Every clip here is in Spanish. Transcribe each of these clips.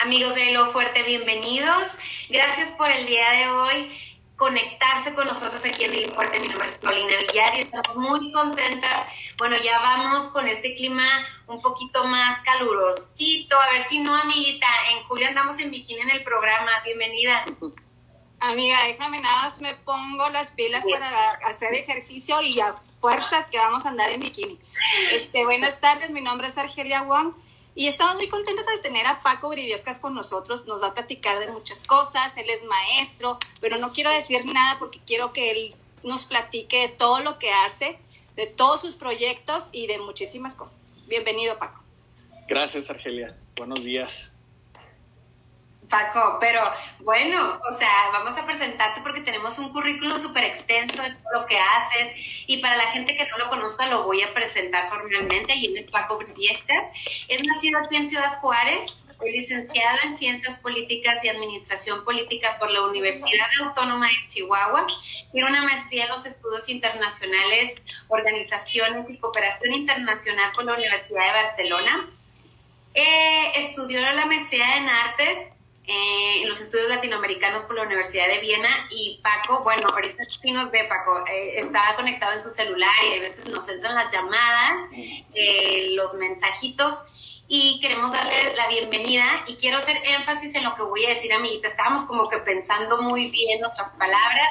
Amigos de Lo Fuerte, bienvenidos. Gracias por el día de hoy conectarse con nosotros aquí en Lo Fuerte. Mi nombre es Paulina Villar y estamos muy contentas. Bueno, ya vamos con este clima un poquito más calurosito. A ver si no, amiguita, en julio andamos en bikini en el programa. Bienvenida. Amiga, déjame nada más me pongo las pilas para hacer ejercicio y a fuerzas que vamos a andar en bikini. Este, buenas tardes, mi nombre es Argelia Wong y estamos muy contentos de tener a Paco Briviescas con nosotros. Nos va a platicar de muchas cosas. Él es maestro, pero no quiero decir nada porque quiero que él nos platique de todo lo que hace, de todos sus proyectos y de muchísimas cosas. Bienvenido, Paco. Gracias, Argelia. Buenos días. Paco, pero bueno, o sea, vamos a presentarte porque tenemos un currículum súper extenso de todo lo que haces y para la gente que no lo conozca lo voy a presentar formalmente y él es Paco Briviescas. Es nacido aquí en Ciudad Juárez, es licenciado en Ciencias Políticas y Administración Política por la Universidad Autónoma de Chihuahua. Tiene una maestría en los estudios internacionales, organizaciones y cooperación internacional por la Universidad de Barcelona. Eh, estudió la maestría en artes eh, en los estudios latinoamericanos por la Universidad de Viena y Paco, bueno, ahorita sí nos ve Paco, eh, está conectado en su celular y a veces nos entran las llamadas, eh, los mensajitos y queremos darle la bienvenida y quiero hacer énfasis en lo que voy a decir, amiguita. Estábamos como que pensando muy bien nuestras palabras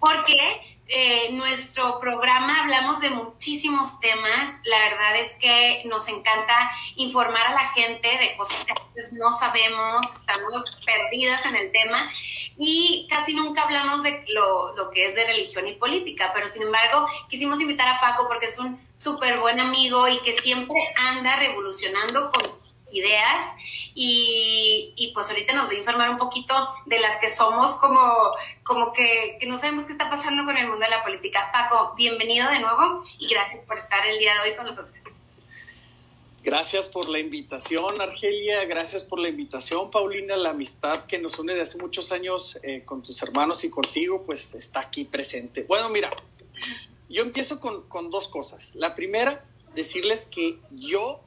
porque eh, nuestro programa hablamos de muchísimos temas. La verdad es que nos encanta informar a la gente de cosas que a veces no sabemos, estamos perdidas en el tema y casi nunca hablamos de lo, lo que es de religión y política, pero sin embargo quisimos invitar a Paco porque es un súper buen amigo y que siempre anda revolucionando con ideas y, y, pues ahorita nos voy a informar un poquito de las que somos como, como que, que, no sabemos qué está pasando con el mundo de la política. Paco, bienvenido de nuevo y gracias por estar el día de hoy con nosotros. Gracias por la invitación, Argelia. Gracias por la invitación, Paulina. La amistad que nos une de hace muchos años eh, con tus hermanos y contigo, pues está aquí presente. Bueno, mira, yo empiezo con, con dos cosas. La primera, decirles que yo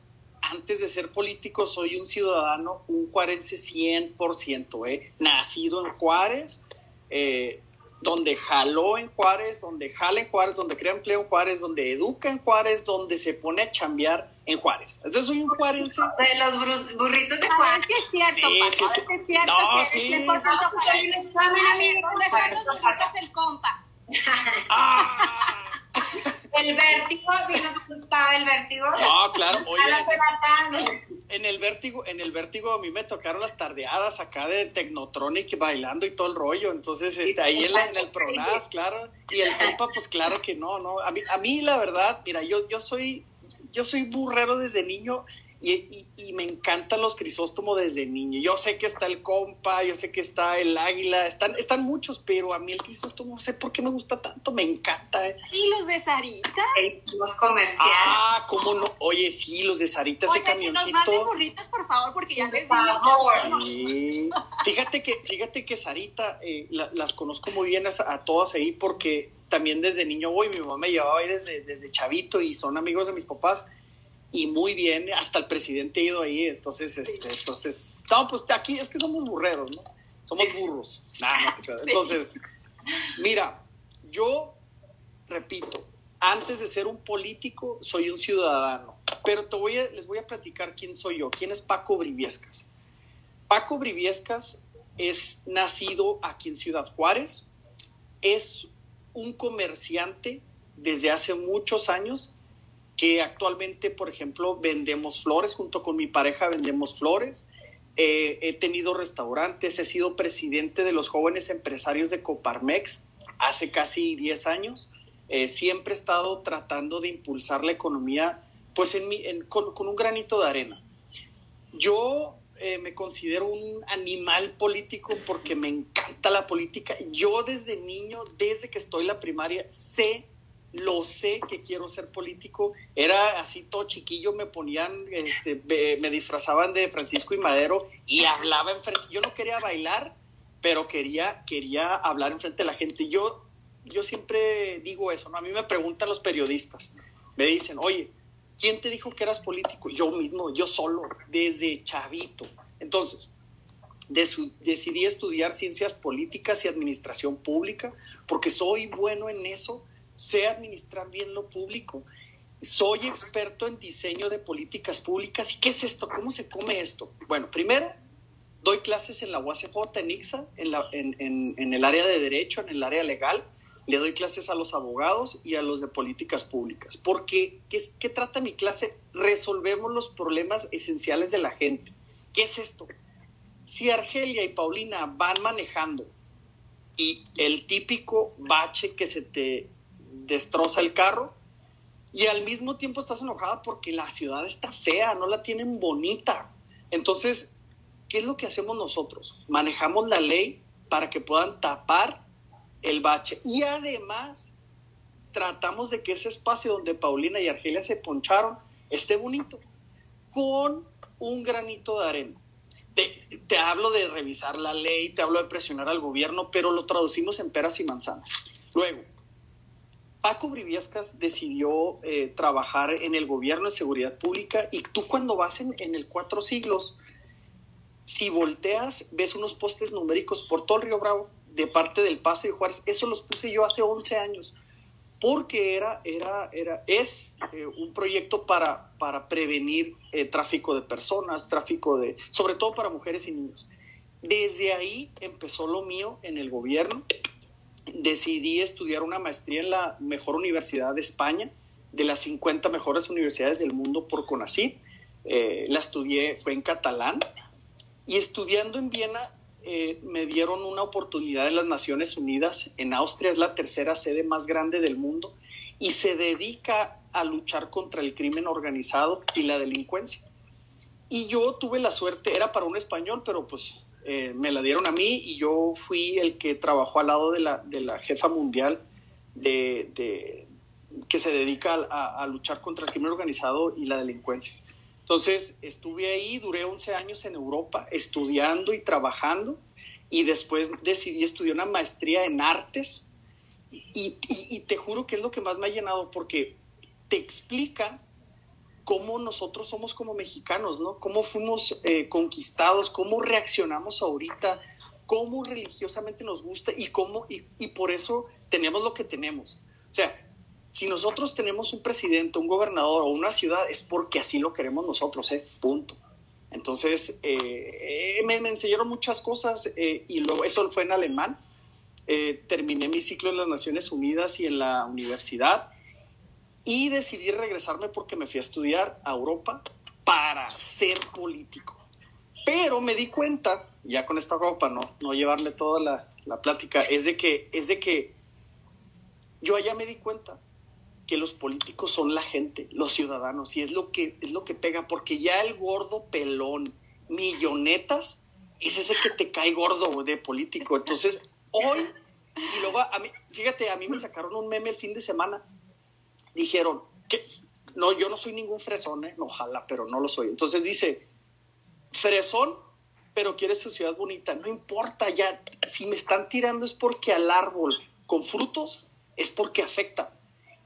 antes de ser político soy un ciudadano, un cuarense 100%, ¿eh? nacido en Juárez, eh, donde jaló en Juárez, donde jala en Juárez, donde crea empleo en Juárez, donde educa en Juárez, donde se pone a chambear en Juárez. Entonces soy un juarense. De los burritos de Juárez. Sí, es cierto, sí, sí, sí. es cierto. No, sí. 100% juarense. Amigo, nosotros el compa. Ah. El vértigo, si nos gustaba el vértigo. No, claro, oye. En el vértigo, en el vértigo a mí me tocaron las tardeadas acá de Technotronic bailando y todo el rollo. Entonces, este, ahí en, en el Pronaf, claro. Y el compa, pues claro que no, no. A mí, a mí la verdad, mira, yo, yo soy, yo soy burrero desde niño y, y, me encantan los crisóstomos desde niño. Yo sé que está el compa, yo sé que está el águila, están, están muchos, pero a mí el crisóstomo no sé por qué me gusta tanto, me encanta. ¿eh? ¿Y los de Sarita? Los comerciales. Ah, ¿cómo no? Oye, sí, los de Sarita, ese camioncito. Que nos manden burritos, por favor, porque ya les digo. Sí. Fíjate que, fíjate que Sarita, eh, las conozco muy bien a, a, todas ahí porque también desde niño voy, mi mamá me llevaba ahí desde, desde chavito y son amigos de mis papás y muy bien, hasta el presidente ha ido ahí, entonces, este, entonces, no, pues aquí es que somos burreros, ¿no? Somos burros. entonces, mira, yo repito, antes de ser un político, soy un ciudadano, pero te voy a, les voy a platicar quién soy yo, quién es Paco Briviescas. Paco Briviescas es nacido aquí en Ciudad Juárez, es un comerciante desde hace muchos años que actualmente, por ejemplo, vendemos flores, junto con mi pareja vendemos flores. Eh, he tenido restaurantes, he sido presidente de los jóvenes empresarios de Coparmex hace casi 10 años. Eh, siempre he estado tratando de impulsar la economía pues con, un granito de arena. Yo eh, me considero un animal político porque me encanta la política. Yo desde niño, desde que estoy en la primaria, sé lo sé que quiero ser político. Era así todo chiquillo, me ponían, este, me disfrazaban de Francisco y Madero y hablaba enfrente. Yo no quería bailar, pero quería, quería hablar enfrente de la gente. Yo, yo siempre digo eso, ¿no? A mí me preguntan los periodistas, me dicen, oye, ¿quién te dijo que eras político? Yo mismo, yo solo, desde chavito. Entonces, decidí estudiar ciencias políticas y administración pública porque soy bueno en eso, sé administrar bien lo público, soy experto en diseño de políticas públicas. ¿Y qué es esto? ¿Cómo se come esto? Bueno, primero, doy clases en la UACJ, en en, en, el área de derecho, en el área legal. Le doy clases a los abogados y a los de políticas públicas. Porque, ¿qué, ¿qué trata mi clase? Resolvemos los problemas esenciales de la gente. ¿Qué es esto? si Argelia y Paulina van manejando y el típico bache que se te destroza el carro y al mismo tiempo estás enojada porque la ciudad está fea, no la tienen bonita. Entonces, ¿qué es lo que hacemos nosotros? Manejamos la ley para que puedan tapar el bache y además tratamos de que ese espacio donde Paulina y Argelia se poncharon esté bonito con un granito de arena te, hablo de revisar la ley, te hablo de presionar al gobierno, pero lo traducimos en peras y manzanas. Luego, Paco Briviescas decidió eh, trabajar en el gobierno de seguridad pública y tú cuando vas en, en, el cuatro siglos, si volteas, ves unos postes numéricos por todo el Río Bravo, de parte del Paso de Juárez, eso los puse yo hace 11 años porque era, era, era, es eh, un proyecto para, para prevenir eh, tráfico de personas, tráfico de, sobre todo para mujeres y niños. Desde ahí empezó lo mío en el gobierno. Decidí estudiar una maestría en la mejor universidad de España, de las 50 mejores universidades del mundo por CONACYT. Eh, la estudié, fue en catalán. Y estudiando en Viena eh, me dieron una oportunidad en las Naciones Unidas. En Austria es la tercera sede más grande del mundo y se dedica a luchar contra el crimen organizado y la delincuencia. Y yo tuve la suerte, era para un español, pero pues eh, me la dieron a mí y yo fui el que trabajó al lado de la, de la jefa mundial de, que se dedica a, luchar contra el crimen organizado y la delincuencia. Entonces estuve ahí, duré 11 años en Europa estudiando y trabajando y después decidí estudiar una maestría en artes y, te juro que es lo que más me ha llenado porque te explica cómo nosotros somos como mexicanos, ¿no? Cómo fuimos eh, conquistados, cómo reaccionamos ahorita, cómo religiosamente nos gusta y cómo, y, y por eso tenemos lo que tenemos. O sea, si nosotros tenemos un presidente, un gobernador o una ciudad, es porque así lo queremos nosotros, ¿eh? Punto. Entonces, eh, eh, me, enseñaron muchas cosas eh, y eso fue en alemán. terminé mi ciclo en las Naciones Unidas y en la universidad y decidí regresarme porque me fui a estudiar a Europa para ser político. Pero me di cuenta, ya con esta ropa, no, no llevarle toda la, la plática, es de que, es de que yo allá me di cuenta que los políticos son la gente, los ciudadanos, y es lo que, es lo que pega, porque ya el gordo pelón, millonetas, es ese que te cae gordo de político. Entonces, hoy, y luego a mí, fíjate, a mí me sacaron un meme el fin de semana, dijeron que, no, yo no soy ningún fresón, ¿eh? ojalá, pero no lo soy. Entonces dice, fresón, pero quieres su ciudad bonita, no importa ya, si me están tirando es porque al árbol con frutos es porque afecta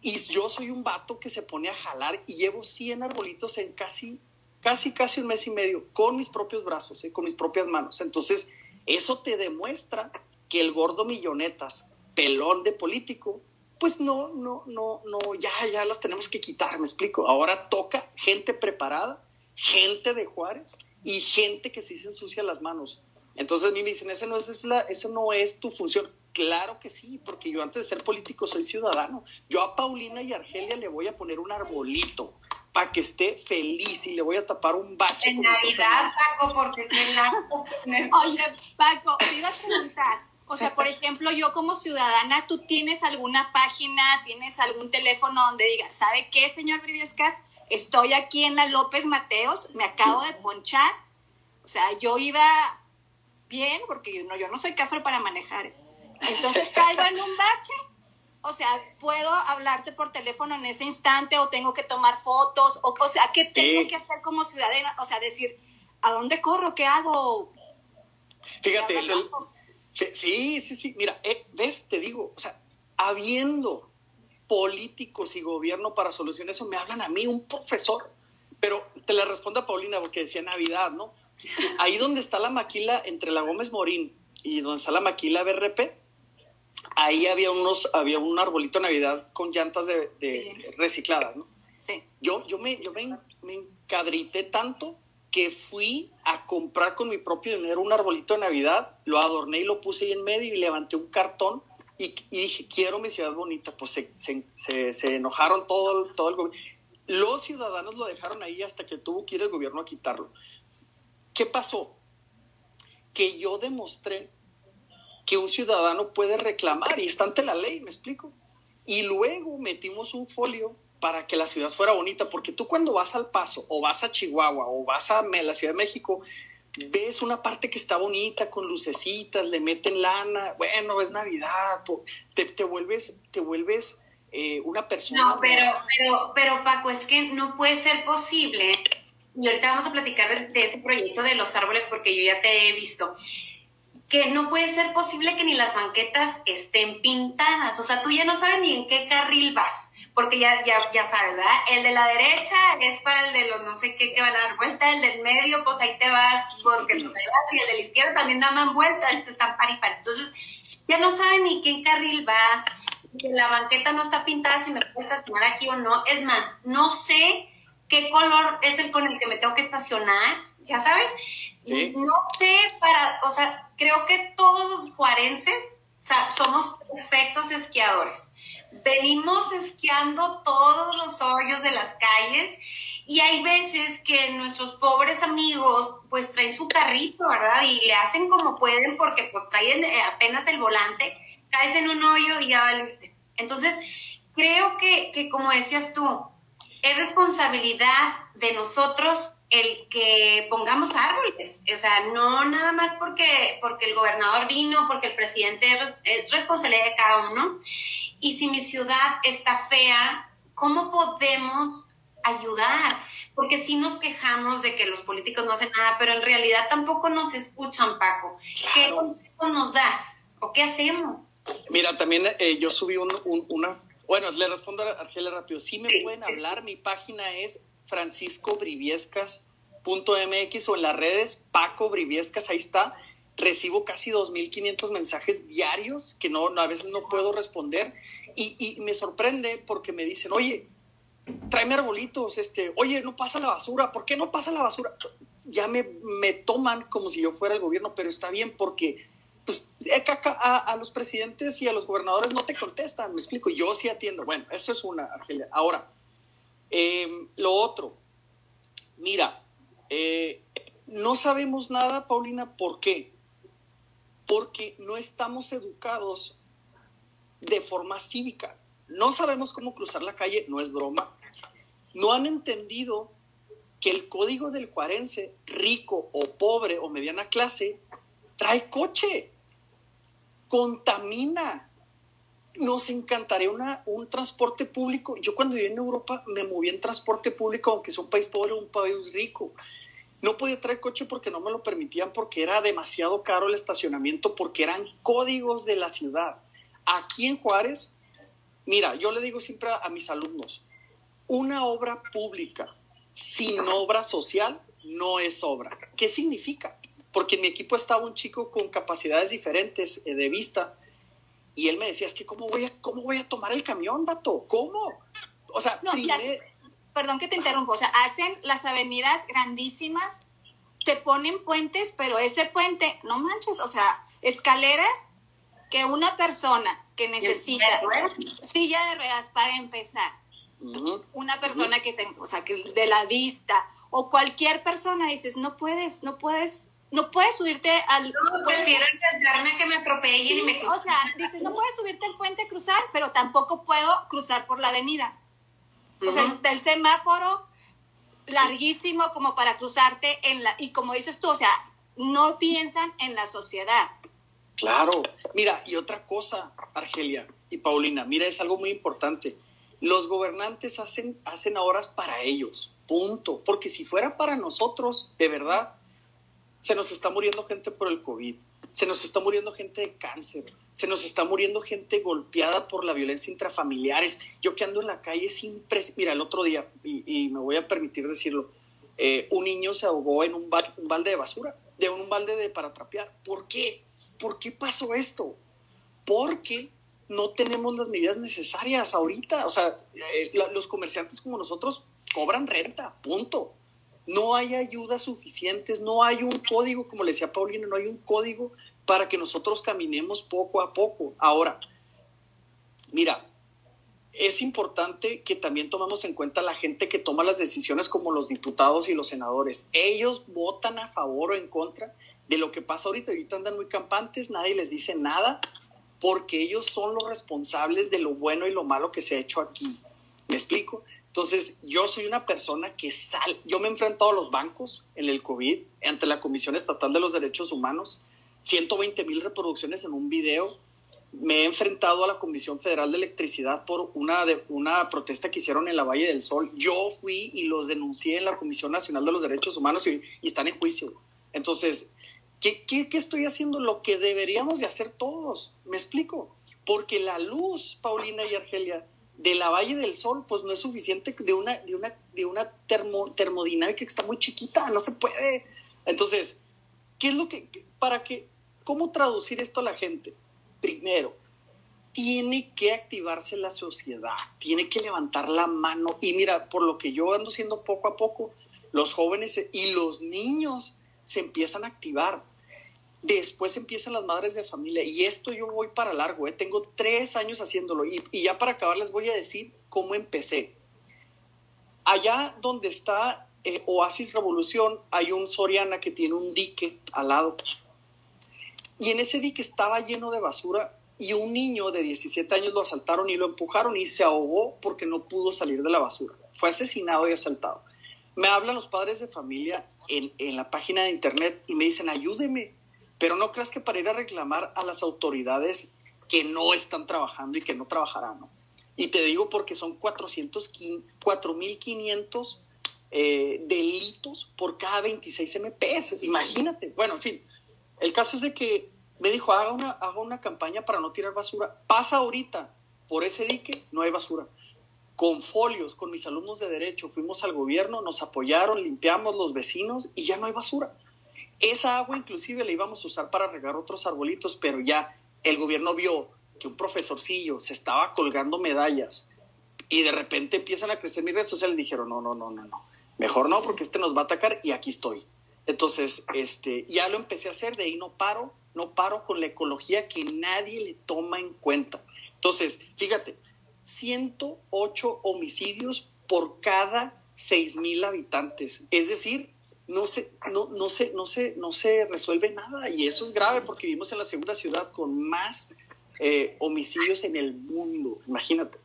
y yo soy un vato que se pone a jalar y llevo 100 arbolitos en casi, casi, casi un mes y medio con mis propios brazos, ¿eh? con mis propias manos. Entonces, eso te demuestra que el gordo millonetas, pelón de político, pues no, no, no, no, ya, ya las tenemos que quitar, me explico. Ahora toca gente preparada, gente de Juárez y gente que sí se ensucia las manos. Entonces a mí me dicen, ese no es, la, eso no es tu función. Claro que sí, porque yo antes de ser político soy ciudadano. Yo a Paulina y Argelia le voy a poner un arbolito para que esté feliz y le voy a tapar un bache. En Navidad, Paco, porque Oye, Paco, te iba a preguntar. O sea, por ejemplo, yo como ciudadana, ¿tú tienes alguna página, tienes algún teléfono donde diga, ¿sabe qué, señor Briviescas? Estoy aquí en la López Mateos, me acabo de ponchar. O sea, yo iba bien, porque yo no, yo no soy cafre para manejar. Entonces caigo en un bache. O sea, puedo hablarte por teléfono en ese instante o tengo que tomar fotos. O, o sea, ¿qué tengo que hacer como ciudadana? O sea, decir, ¿a dónde corro? ¿Qué hago? Fíjate, sí, sí, sí. Mira, eh, ves, te digo, o sea, habiendo políticos y gobierno para solucionar eso, me hablan a mí, un profesor. Pero te le respondo a Paulina porque decía Navidad, ¿no? Ahí donde está la maquila entre la Gómez Morín y donde está la maquila BRP, ahí había unos, había un arbolito de Navidad con llantas de, recicladas, ¿no? Sí. Yo, yo, me, yo me, me encadrité tanto que fui a comprar con mi propio dinero un arbolito de Navidad, lo adorné y lo puse ahí en medio y levanté un cartón y, dije, quiero mi ciudad bonita. Pues se, se, se, enojaron todo, todo el gobierno. Los ciudadanos lo dejaron ahí hasta que tuvo que ir el gobierno a quitarlo. ¿Qué pasó? Que yo demostré que un ciudadano puede reclamar y está ante la ley, ¿me explico? Y luego metimos un folio para que la ciudad fuera bonita, porque tú cuando vas al Paso o vas a Chihuahua o vas a la Ciudad de México, ves una parte que está bonita con lucecitas, le meten lana, bueno, es Navidad, te, te vuelves, te vuelves eh, una persona. No, pero, pero, pero Paco, es que no puede ser posible, y ahorita vamos a platicar de, ese proyecto de los árboles porque yo ya te he visto, que no puede ser posible que ni las banquetas estén pintadas, o sea, tú ya no sabes ni en qué carril vas porque ya, ya, ya sabes, ¿verdad? El de la derecha es para el de los no sé qué que van a dar vuelta, el del medio, pues ahí te vas, porque pues ahí vas, y el de la izquierda también dan vueltas, están par y par. Entonces, ya no saben ni qué carril vas, que la banqueta no está pintada si me puedo estacionar aquí o no. Es más, no sé qué color es el con el que me tengo que estacionar, ya sabes. No sé para, o sea, creo que todos los juarenses somos perfectos esquiadores venimos esquiando todos los hoyos de las calles y hay veces que nuestros pobres amigos pues traen su carrito, ¿verdad? Y le hacen como pueden porque pues traen eh, apenas el volante, caes en un hoyo y ya valiste. Entonces, creo que, que como decías tú, es responsabilidad de nosotros el que pongamos árboles, o sea, no nada más porque, porque el gobernador vino, porque el presidente es responsabilidad de cada uno. Y si mi ciudad está fea, ¿cómo podemos ayudar? Porque si nos quejamos de que los políticos no hacen nada, pero en realidad tampoco nos escuchan, Paco. ¿Qué consejo nos das? ¿O qué hacemos? Mira, también eh, yo subí una... Bueno, le respondo a Argelia rápido. Si me pueden hablar, mi página es franciscobriviescas.mx o en las redes Paco Briviescas, ahí está recibo casi 2.500 mensajes diarios que no, a veces no puedo responder y, y, me sorprende porque me dicen, oye, tráeme arbolitos, este, oye, no pasa la basura, ¿por qué no pasa la basura? Ya me, me toman como si yo fuera el gobierno, pero está bien porque pues, a, a, los presidentes y a los gobernadores no te contestan, me explico, yo sí atiendo. Bueno, eso es una, Argelia. Ahora, em, lo otro, mira, eh, no sabemos nada, Paulina, ¿por qué? Porque no estamos educados de forma cívica. No sabemos cómo cruzar la calle, no es broma. No han entendido que el código del cuarense, rico o pobre o mediana clase, trae coche, contamina. Nos encantaría una, un transporte público. Yo cuando viví en Europa me moví en transporte público, aunque es un país pobre un país rico. No podía traer coche porque no me lo permitían, porque era demasiado caro el estacionamiento, porque eran códigos de la ciudad. Aquí en Juárez, mira, yo le digo siempre a, mis alumnos, una obra pública sin obra social no es obra. ¿Qué significa? Porque en mi equipo estaba un chico con capacidades diferentes eh, de vista y él me decía, es que ¿cómo voy a, cómo voy a tomar el camión, vato? ¿Cómo? O sea, no, perdón que te interrumpo, o sea, hacen las avenidas grandísimas, te ponen puentes, pero ese puente, no manches, o sea, escaleras que una persona que necesita silla de ruedas para empezar, una persona que tenga, o sea, que de la vista, o cualquier persona, dices, no puedes, no puedes no puedes subirte al no, prefiero intentarme que me atropellen y me O sea, dices, no puedes subirte al puente cruzar, pero tampoco puedo cruzar por la avenida. O sea, está el semáforo larguísimo como para cruzarte en la... Y como dices tú, o sea, no piensan en la sociedad. Claro. Mira, y otra cosa, Argelia y Paulina, mira, es algo muy importante. Los gobernantes hacen, hacen horas para ellos, punto. Porque si fuera para nosotros, de verdad, se nos está muriendo gente por el COVID, se nos está muriendo gente de cáncer, se nos está muriendo gente golpeada por la violencia intrafamiliares. Yo que ando en la calle es impresionante. Mira, el otro día, y, me voy a permitir decirlo, eh, un niño se ahogó en un, balde de basura, de un balde de para trapear. ¿Por qué? ¿Por qué pasó esto? Porque no tenemos las medidas necesarias ahorita. O sea, eh, los comerciantes como nosotros cobran renta, punto. No hay ayudas suficientes, no hay un código, como le decía Paulina, no hay un código para que nosotros caminemos poco a poco. Ahora, mira, es importante que también tomemos en cuenta la gente que toma las decisiones como los diputados y los senadores. Ellos votan a favor o en contra de lo que pasa ahorita. Ahorita andan muy campantes, nadie les dice nada, porque ellos son los responsables de lo bueno y lo malo que se ha hecho aquí. ¿Me explico? Entonces, yo soy una persona que sale, yo me he enfrentado a los bancos en el COVID, ante la Comisión Estatal de los Derechos Humanos, 120 mil reproducciones en un video. Me he enfrentado a la Comisión Federal de Electricidad por una, de, una protesta que hicieron en la Valle del Sol. Yo fui y los denuncié en la Comisión Nacional de los Derechos Humanos y, están en juicio. Entonces, ¿qué, ¿qué, qué, estoy haciendo? Lo que deberíamos de hacer todos. ¿Me explico? Porque la luz, Paulina y Argelia, de la Valle del Sol, pues no es suficiente de una, de una, de una termodinámica que está muy chiquita, no se puede. Entonces, ¿qué es lo que, para que, cómo traducir esto a la gente? Primero, tiene que activarse la sociedad, tiene que levantar la mano. Y mira, por lo que yo ando siendo poco a poco, los jóvenes y los niños se empiezan a activar. Después empiezan las madres de familia y esto yo voy para largo, ¿eh? tengo tres años haciéndolo y, ya para acabar les voy a decir cómo empecé. Allá donde está eh, Oasis Revolución hay un Soriana que tiene un dique al lado y en ese dique estaba lleno de basura y un niño de 17 años lo asaltaron y lo empujaron y se ahogó porque no pudo salir de la basura. Fue asesinado y asaltado. Me hablan los padres de familia en, en la página de internet y me dicen, ayúdeme, pero no creas que para ir a reclamar a las autoridades que no están trabajando y que no trabajarán, ¿no? Y te digo porque son 4.500 eh, delitos por cada 26 MPs. Imagínate. Bueno, en fin, el caso es de que me dijo, haga una, haga una campaña para no tirar basura. Pasa ahorita por ese dique, no hay basura. Con folios, con mis alumnos de derecho, fuimos al gobierno, nos apoyaron, limpiamos los vecinos y ya no hay basura. Esa agua inclusive la íbamos a usar para regar otros arbolitos, pero ya el gobierno vio que un profesorcillo se estaba colgando medallas y de repente empiezan a crecer mis redes sociales, dijeron, no, no, no, no, no, mejor no, porque este nos va a atacar y aquí estoy. Entonces, este, ya lo empecé a hacer, de ahí no paro, no paro con la ecología que nadie le toma en cuenta. Entonces, fíjate, 108 homicidios por cada 6 mil habitantes. Es decir, no se, no, no, se, no, se, no se resuelve nada y eso es grave porque vivimos en la segunda ciudad con más eh, homicidios en el mundo, imagínate.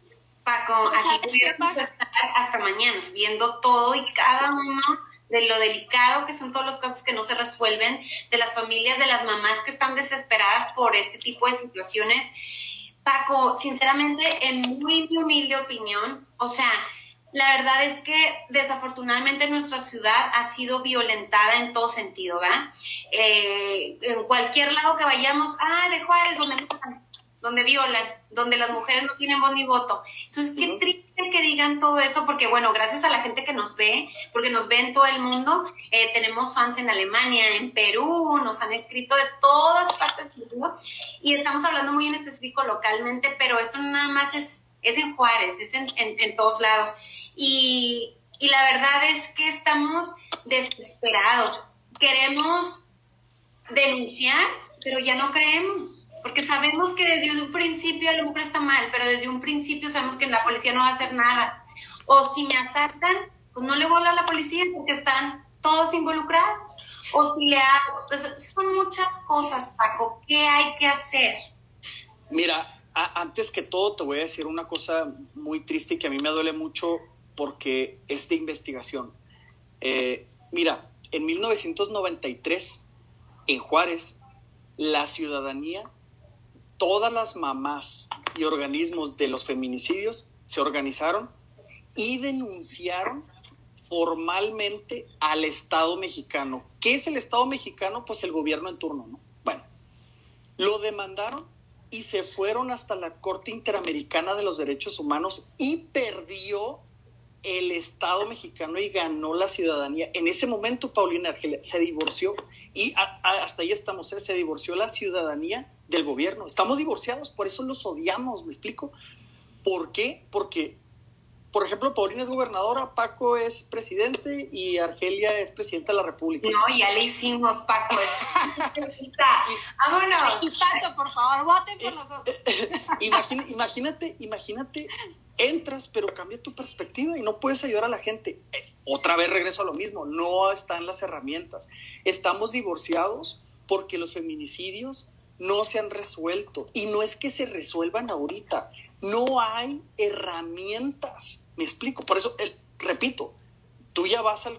Paco, aquí pudiéramos estar hasta mañana viendo todo y cada uno de lo delicado que son todos los casos que no se resuelven, de las familias, de las mamás que están desesperadas por este tipo de situaciones. Paco, sinceramente, en muy humilde opinión, o sea, la verdad es que desafortunadamente nuestra ciudad ha sido violentada en todo sentido, ¿verdad? Eh, en cualquier lado que vayamos, ah, de Juárez, donde, donde violan, donde las mujeres no tienen voz ni voto. Entonces, qué triste que digan todo eso, porque bueno, gracias a la gente que nos ve, porque nos ve en todo el mundo, eh, tenemos fans en Alemania, en Perú, nos han escrito de todas partes del mundo, y estamos hablando muy en específico localmente, pero esto nada más es, es en Juárez, es en, en, en todos lados. Y, la verdad es que estamos desesperados. Queremos denunciar, pero ya no creemos. Porque sabemos que desde un principio el hombre está mal, pero desde un principio sabemos que la policía no va a hacer nada. O si me asaltan, pues no le voy a la policía porque están todos involucrados. O si le hago, pues, son muchas cosas, Paco. ¿Qué hay que hacer? Mira, antes que todo te voy a decir una cosa muy triste y que a mí me duele mucho porque es de investigación. Eh, mira, en 1993, en Juárez, la ciudadanía, todas las mamás y organismos de los feminicidios se organizaron y denunciaron formalmente al Estado mexicano. ¿Qué es el Estado mexicano? Pues el gobierno en turno, ¿no? Bueno, lo demandaron y se fueron hasta la Corte Interamericana de los Derechos Humanos y perdió el Estado mexicano y ganó la ciudadanía. En ese momento, Paulina Argelia se divorció y hasta ahí estamos, ¿eh? se divorció la ciudadanía del gobierno. Estamos divorciados, por eso los odiamos, ¿me explico? ¿Por qué? Porque por ejemplo, Paulina es gobernadora, Paco es presidente y Argelia es presidenta de la República. No, ya le hicimos, Paco. Vámonos. paso, por favor, voten por nosotros. imagínate, imagínate, entras, pero cambia tu perspectiva y no puedes ayudar a la gente. Otra vez regreso a lo mismo, no están las herramientas. Estamos divorciados porque los feminicidios no se han resuelto y no es que se resuelvan ahorita, no hay herramientas me explico, por eso, el, repito, tú ya vas al,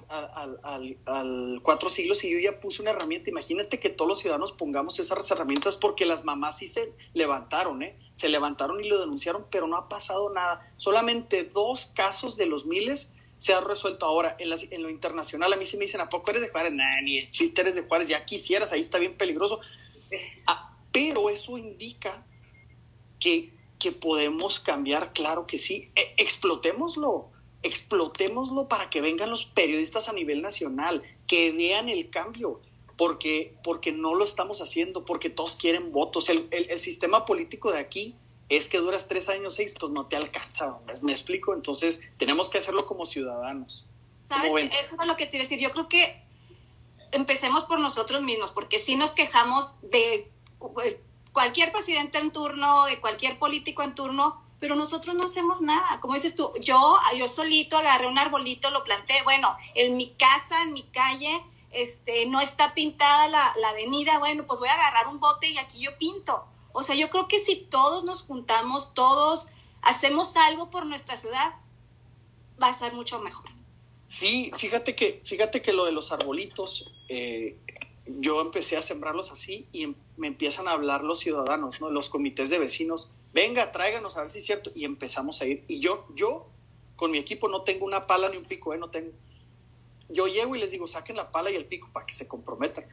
al, cuatro siglos y yo ya puse una herramienta. Imagínate que todos los ciudadanos pongamos esas herramientas porque las mamás sí se levantaron, ¿eh? Se levantaron y lo denunciaron, pero no ha pasado nada. Solamente dos casos de los miles se han resuelto ahora. En, en lo internacional, a mí sí me dicen, ¿a poco eres de Juárez? Ni el chiste eres de Juárez, ya quisieras, ahí está bien peligroso. Ah, pero eso indica que que podemos cambiar, claro que sí. E, explotémoslo, explotémoslo para que vengan los periodistas a nivel nacional, que vean el cambio, porque, porque no lo estamos haciendo, porque todos quieren votos. El, sistema político de aquí es que duras tres años, seis, pues no te alcanza, ¿me explico? Entonces tenemos que hacerlo como ciudadanos. ¿Sabes? Eso es lo que te iba a decir. Yo creo que empecemos por nosotros mismos, porque si nos quejamos de cualquier presidente en turno, de cualquier político en turno, pero nosotros no hacemos nada. Como dices tú, yo, yo solito agarré un arbolito, lo planté. Bueno, en mi casa, en mi calle, este, no está pintada la, la avenida. Bueno, pues voy a agarrar un bote y aquí yo pinto. O sea, yo creo que si todos nos juntamos, todos hacemos algo por nuestra ciudad, va a ser mucho mejor. Sí, fíjate que, fíjate que lo de los arbolitos, eh, yo empecé a sembrarlos así y em, me empiezan a hablar los ciudadanos, ¿no? Los comités de vecinos, venga, tráiganos a ver si es cierto. Y empezamos a ir. Y yo, yo, con mi equipo no tengo una pala ni un pico, ¿eh? No tengo. Yo llego y les digo, saquen la pala y el pico para que se comprometan.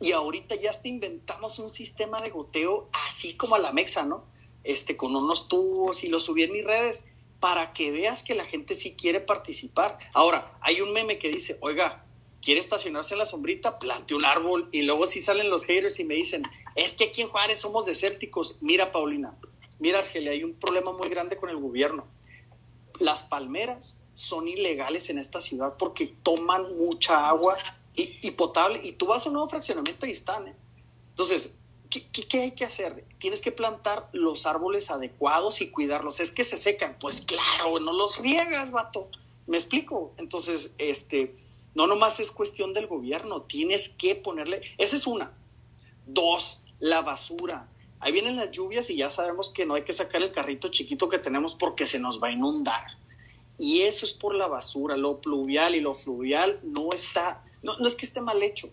Y ahorita ya hasta inventamos un sistema de goteo así como a la mexa, ¿no? Este, con unos tubos y lo subí en mis redes para que veas que la gente sí quiere participar. Ahora, hay un meme que dice, oiga, quiere estacionarse en la sombrita, plante un árbol y luego si salen los haters y me dicen, es que aquí en Juárez somos desérticos. Mira, Paulina, mira, Argelia, hay un problema muy grande con el gobierno. Las palmeras son ilegales en esta ciudad porque toman mucha agua y, potable y tú vas a un nuevo fraccionamiento y están. ¿eh? Entonces, ¿qué, ¿qué, hay que hacer? Tienes que plantar los árboles adecuados y cuidarlos. Es que se secan. Pues claro, no los riegas, vato. ¿Me explico? Entonces, este no nomás es cuestión del gobierno, tienes que ponerle, esa es una. Dos, la basura. Ahí vienen las lluvias y ya sabemos que no hay que sacar el carrito chiquito que tenemos porque se nos va a inundar. Y eso es por la basura, lo pluvial y lo fluvial no está, no, no es que esté mal hecho,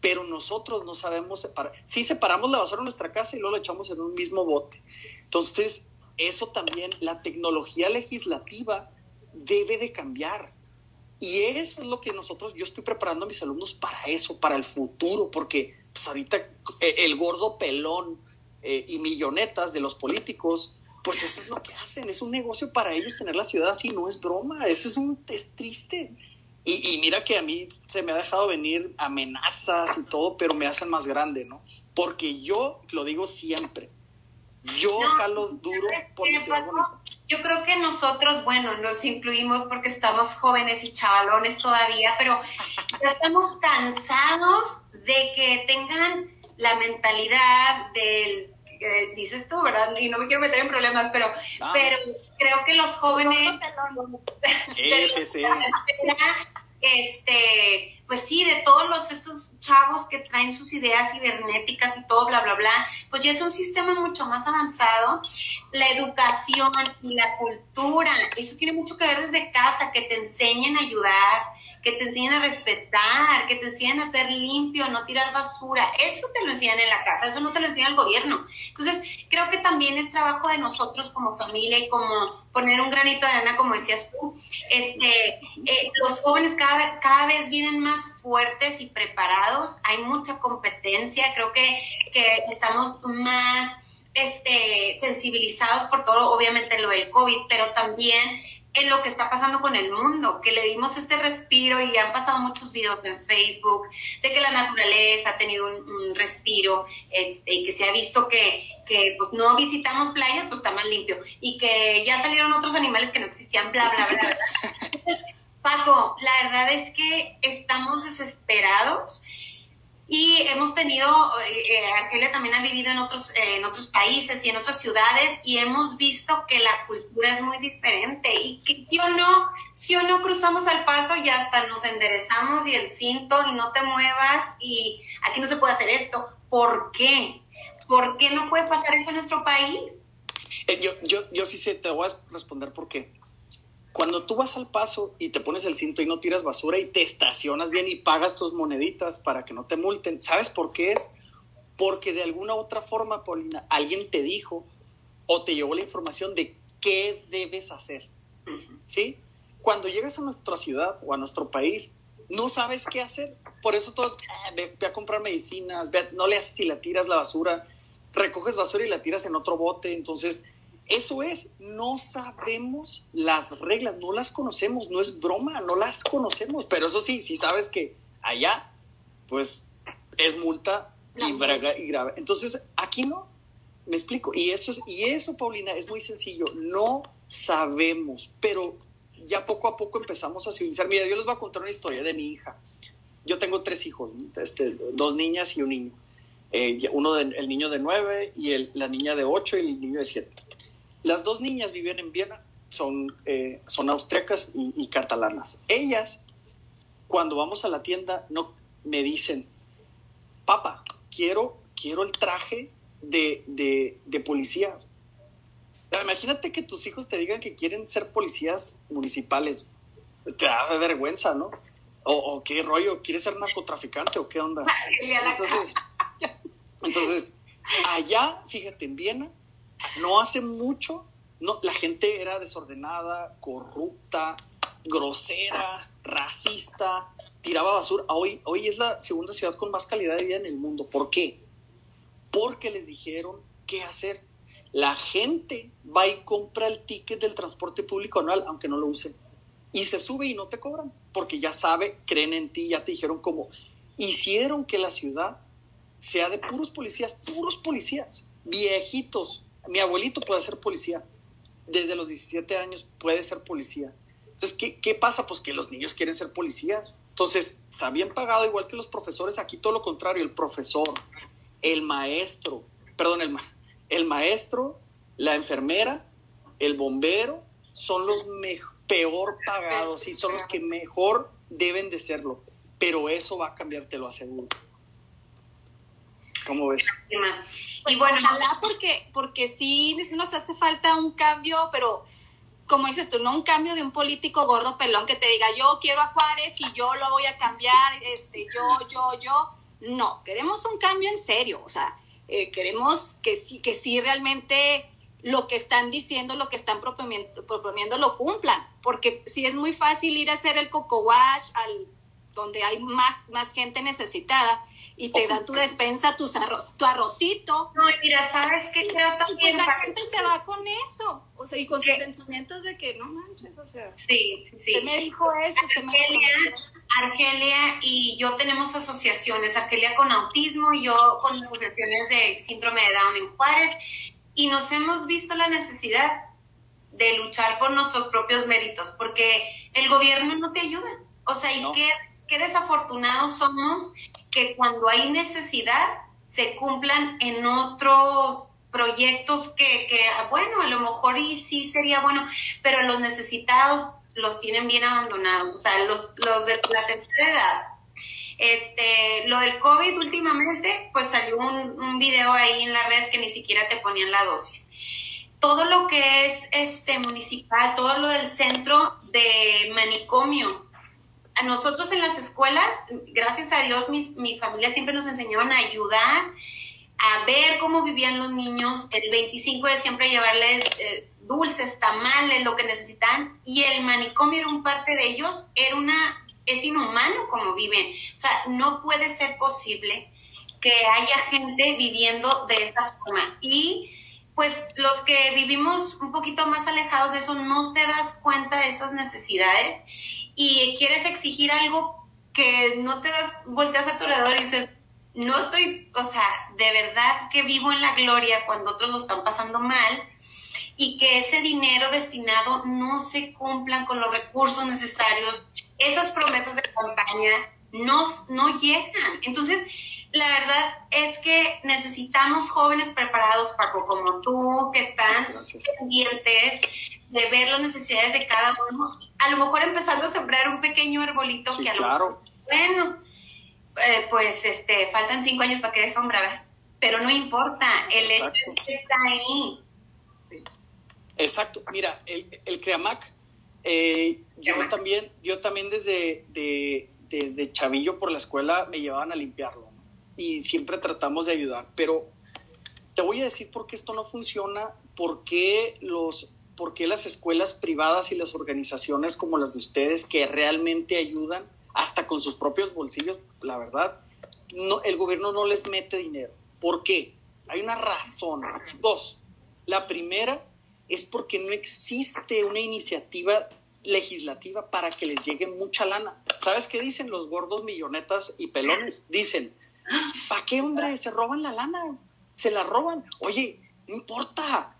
pero nosotros no sabemos separar. Sí separamos la basura en nuestra casa y luego la echamos en un mismo bote. Entonces, eso también, la tecnología legislativa debe de cambiar y eso es lo que nosotros, yo estoy preparando a mis alumnos para eso, para el futuro, porque pues ahorita eh, el gordo pelón eh, y millonetas de los políticos, pues eso es lo que hacen, es un negocio para ellos tener la ciudad así, no es broma, eso es un es triste. Y, y, mira que a mí se me ha dejado venir amenazas y todo, pero me hacen más grande, ¿no? Porque yo lo digo siempre, yo jalo duro por mi ciudad bonita yo creo que nosotros, bueno, nos incluimos porque estamos jóvenes y chavalones todavía, pero ya estamos cansados de que tengan la mentalidad del dices tú, ¿verdad? Y no me quiero meter en problemas, pero, pero creo que los jóvenes sí, sí, este, pues sí, de todos los, estos chavos que traen sus ideas cibernéticas y todo, bla, bla, bla, pues ya es un sistema mucho más avanzado. La educación y la cultura, eso tiene mucho que ver desde casa, que te enseñen a ayudar, que te enseñen a respetar, que te enseñen a ser limpio, no tirar basura. Eso te lo enseñan en la casa, eso no te lo enseña el gobierno. Entonces, creo que también es trabajo de nosotros como familia y como poner un granito de arena, como decías tú. Este, eh, los jóvenes cada, cada vez vienen más fuertes y preparados, hay mucha competencia, creo que, que estamos más este, sensibilizados por todo, obviamente lo del COVID, pero también en lo que está pasando con el mundo, que le dimos este respiro y han pasado muchos videos en Facebook de que la naturaleza ha tenido un, respiro, este, que se ha visto que, que, pues no visitamos playas, pues está más limpio, y que ya salieron otros animales que no existían, bla, bla, bla. Paco, la verdad es que estamos desesperados y hemos tenido, eh, eh, Argelia también ha vivido en otros, eh, en otros países y en otras ciudades y hemos visto que la cultura es muy diferente y que si o no, si o no cruzamos al paso y hasta nos enderezamos y el cinto y no te muevas y aquí no se puede hacer esto. ¿Por qué? ¿Por qué no puede pasar eso en nuestro país? yo, yo, yo sí sé, te voy a responder por qué cuando tú vas al paso y te pones el cinto y no tiras basura y te estacionas bien y pagas tus moneditas para que no te multen, ¿sabes por qué es? Porque de alguna otra forma, Paulina, alguien te dijo o te llegó la información de qué debes hacer. ¿Sí? Cuando llegas a nuestra ciudad o a nuestro país, no sabes qué hacer. Por eso todo, ah, ve, a comprar medicinas, no le haces si la tiras la basura, recoges basura y la tiras en otro bote. Entonces, eso es, no sabemos las reglas, no las conocemos, no es broma, no las conocemos, pero eso sí, si sabes que allá, pues es multa y, grave. Entonces, aquí no, me explico, y eso, es, y eso, Paulina, es muy sencillo, no sabemos, pero ya poco a poco empezamos a civilizar. Mira, yo les voy a contar una historia de mi hija. Yo tengo tres hijos, este, dos niñas y un niño. Eh, uno de, el niño de nueve y el, la niña de ocho y el niño de siete. Las dos niñas viven en Viena, son, eh, son austriacas y, catalanas. Ellas, cuando vamos a la tienda, no, me dicen, papá, quiero, quiero el traje de, policía. Imagínate que tus hijos te digan que quieren ser policías municipales. Te da de vergüenza, ¿no? O, qué rollo, ¿quieres ser narcotraficante o qué onda? Entonces, entonces, allá, fíjate, en Viena, no hace mucho, no, la gente era desordenada, corrupta, grosera, racista, tiraba basura. Hoy, hoy es la segunda ciudad con más calidad de vida en el mundo. ¿Por qué? Porque les dijeron qué hacer. La gente va y compra el ticket del transporte público anual, aunque no lo usen. Y se sube y no te cobran, porque ya sabe, creen en ti, ya te dijeron cómo. Hicieron que la ciudad sea de puros policías, puros policías, viejitos, mi abuelito puede ser policía. Desde los 17 años puede ser policía. Entonces, ¿qué, pasa? Pues que los niños quieren ser policías. Entonces, está bien pagado igual que los profesores. Aquí todo lo contrario, el profesor, el maestro, perdón, el, el maestro, la enfermera, el bombero, son los peor pagados y son los que mejor deben de serlo. Pero eso va a cambiar, te lo aseguro. ¿Cómo ves? y bueno, ojalá porque, porque sí nos hace falta un cambio, pero como dices tú, no un cambio de un político gordo pelón que te diga yo quiero a Juárez y yo lo voy a cambiar, este, yo, yo, yo. No, queremos un cambio en serio, o sea, eh, queremos que sí, que sí realmente lo que están diciendo, lo que están proponiendo, lo cumplan, porque si es muy fácil ir a hacer el coco watch al donde hay más, más gente necesitada, y te dan tu despensa, tu, tu arrocito. No, mira, ¿sabes qué creo también? Pues la gente se va con eso, o sea, y con sus sentimientos de que no manches, o sea. Sí, sí, sí. Usted me dijo eso, usted Argelia, Argelia y yo tenemos asociaciones, Argelia con autismo y yo con asociaciones de síndrome de Down en Juárez, y nos hemos visto la necesidad de luchar por nuestros propios méritos, porque el gobierno no te ayuda. O sea, y qué, qué desafortunados somos que cuando hay necesidad se cumplan en otros proyectos que, que, bueno, a lo mejor y sí sería bueno, pero los necesitados los tienen bien abandonados, o sea, los, los de la tercera edad. Este, lo del COVID últimamente, pues salió un, un video ahí en la red que ni siquiera te ponían la dosis. Todo lo que es este municipal, todo lo del centro de manicomio, a nosotros en las escuelas, gracias a Dios, mi familia siempre nos enseñaron a ayudar a ver cómo vivían los niños. El 25 de siempre llevarles eh, dulces, tamales, lo que necesitan. Y el manicomio era un parte de ellos. Era una, es inhumano como viven. O sea, no puede ser posible que haya gente viviendo de esta forma. Y pues los que vivimos un poquito más alejados de eso, no te das cuenta de esas necesidades y quieres exigir algo que no te das, volteas a tu alrededor y dices, no estoy, o sea, de verdad que vivo en la gloria cuando otros lo están pasando mal y que ese dinero destinado no se cumplan con los recursos necesarios, esas promesas de campaña no, no llegan. Entonces, la verdad es que necesitamos jóvenes preparados, Paco, como tú, que están pendientes de ver las necesidades de cada uno. A lo mejor empezando a sembrar un pequeño arbolito que a lo mejor, bueno, eh, pues este, faltan cinco años para que dé sombra, ¿verdad? Pero no importa, el hecho está ahí. Exacto, mira, el, el CREAMAC, eh, yo también, yo también desde, desde chavillo por la escuela me llevaban a limpiarlo y siempre tratamos de ayudar, pero te voy a decir por qué esto no funciona, por qué, los, por qué las escuelas privadas y las organizaciones como las de ustedes que realmente ayudan, hasta con sus propios bolsillos, la verdad, el gobierno no les mete dinero. ¿Por qué? Hay una razón. Dos, la primera es porque no existe una iniciativa legislativa para que les llegue mucha lana. ¿Sabes qué dicen los gordos millonetas y pelones? Dicen, ¿para qué, hombre? Se roban la lana. Se la roban. Oye, no importa.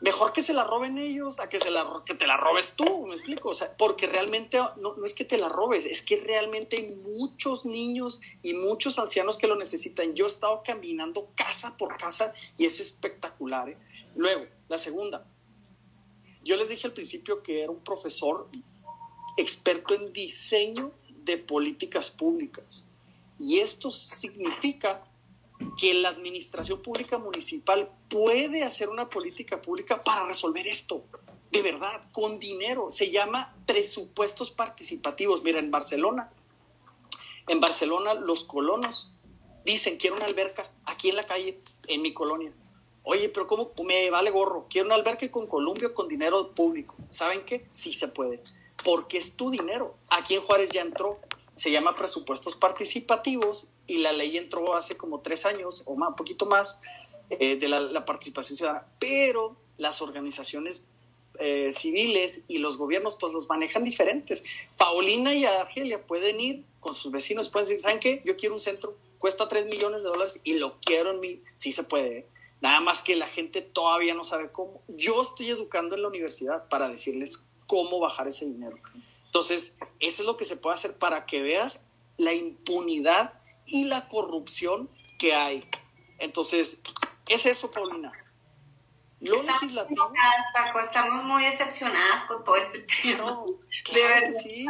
Mejor que se la roben ellos a que, se la, que te la robes tú, me explico. O sea, porque realmente no, no es que te la robes, es que realmente hay muchos niños y muchos ancianos que lo necesitan. Yo he estado caminando casa por casa y es espectacular. ¿eh? Luego, la segunda. Yo les dije al principio que era un profesor experto en diseño de políticas públicas. Y esto significa que la administración pública municipal puede hacer una política pública para resolver esto. De verdad, con dinero. Se llama presupuestos participativos. Mira, en Barcelona, en Barcelona los colonos dicen, quiero una alberca aquí en la calle, en mi colonia. Oye, pero ¿cómo me vale gorro? Quiero una alberca con columpio con dinero público. ¿Saben qué? Sí se puede. Porque es tu dinero. Aquí en Juárez ya entró se llama presupuestos participativos y la ley entró hace como tres años o más, un poquito más eh, de la, participación ciudadana, pero las organizaciones eh, civiles y los gobiernos pues los manejan diferentes. Paulina y Argelia pueden ir con sus vecinos, pueden decir, ¿saben qué? Yo quiero un centro, cuesta tres millones de dólares y lo quiero en mí, sí se puede. ¿eh? Nada más que la gente todavía no sabe cómo. Yo estoy educando en la universidad para decirles cómo bajar ese dinero. Entonces, eso es lo que se puede hacer para que veas la impunidad y la corrupción que hay. Entonces, es eso, Paulina. Lo estamos legislativo. Paco, estamos muy decepcionadas con todo este tema. de verdad. Sí.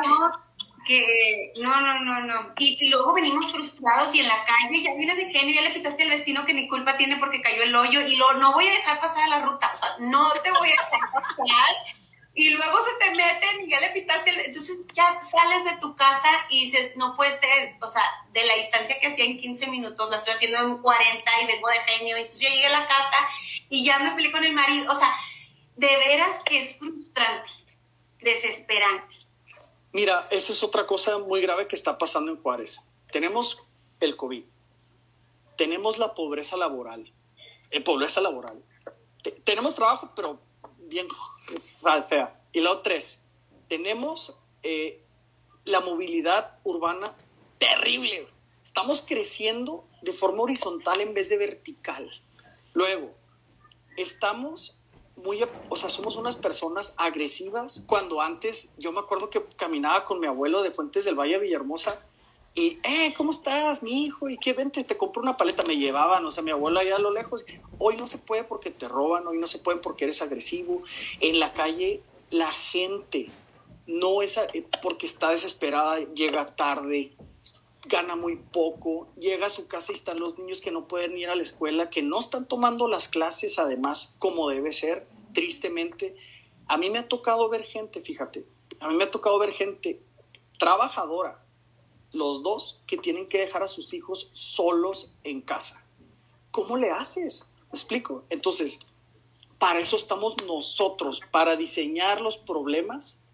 Que no, no, no, no. Y, luego venimos frustrados y en la calle ya vienes de genio, ya le quitaste al vecino que ni culpa tiene porque cayó el hoyo y lo no voy a dejar pasar a la ruta. O sea, no te voy a dejar pasar y luego se te meten y ya le pitaste, entonces ya sales de tu casa y dices, no puede ser, o sea, de la distancia que hacía en 15 minutos, la estoy haciendo en 40 y vengo de genio, entonces yo llegué a la casa y ya me peleé con el marido, o sea, de veras que es frustrante, desesperante. Mira, esa es otra cosa muy grave que está pasando en Juárez. Tenemos el COVID, tenemos la pobreza laboral, eh, pobreza laboral. tenemos trabajo, pero bien fea. Y luego tres, tenemos eh, la movilidad urbana terrible. Estamos creciendo de forma horizontal en vez de vertical. Luego, estamos muy, o sea, somos unas personas agresivas. Cuando antes, yo me acuerdo que caminaba con mi abuelo de Fuentes del Valle a Villahermosa y, eh, ¿cómo estás, mi hijo? ¿Y qué vente? Te compro una paleta. Me llevaban, o sea, mi abuela allá a lo lejos. Hoy no se puede porque te roban, hoy no se puede porque eres agresivo. En la calle, la gente no es eh, porque está desesperada, llega tarde, gana muy poco, llega a su casa y están los niños que no pueden ir a la escuela, que no están tomando las clases además como debe ser, tristemente. A mí me ha tocado ver gente, fíjate, a mí me ha tocado ver gente trabajadora, los dos que tienen que dejar a sus hijos solos en casa. ¿Cómo le haces? ¿Me explico? Entonces, para eso estamos nosotros, para diseñar los problemas